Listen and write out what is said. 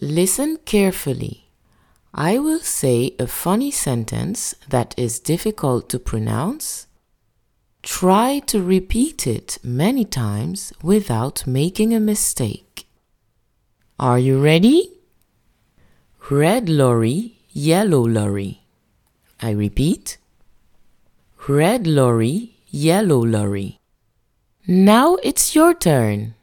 Listen carefully. I will say a funny sentence that is difficult to pronounce. Try to repeat it many times without making a mistake. Are you ready? Red lorry, yellow lorry. I repeat. Red lorry, yellow lorry. Now it's your turn.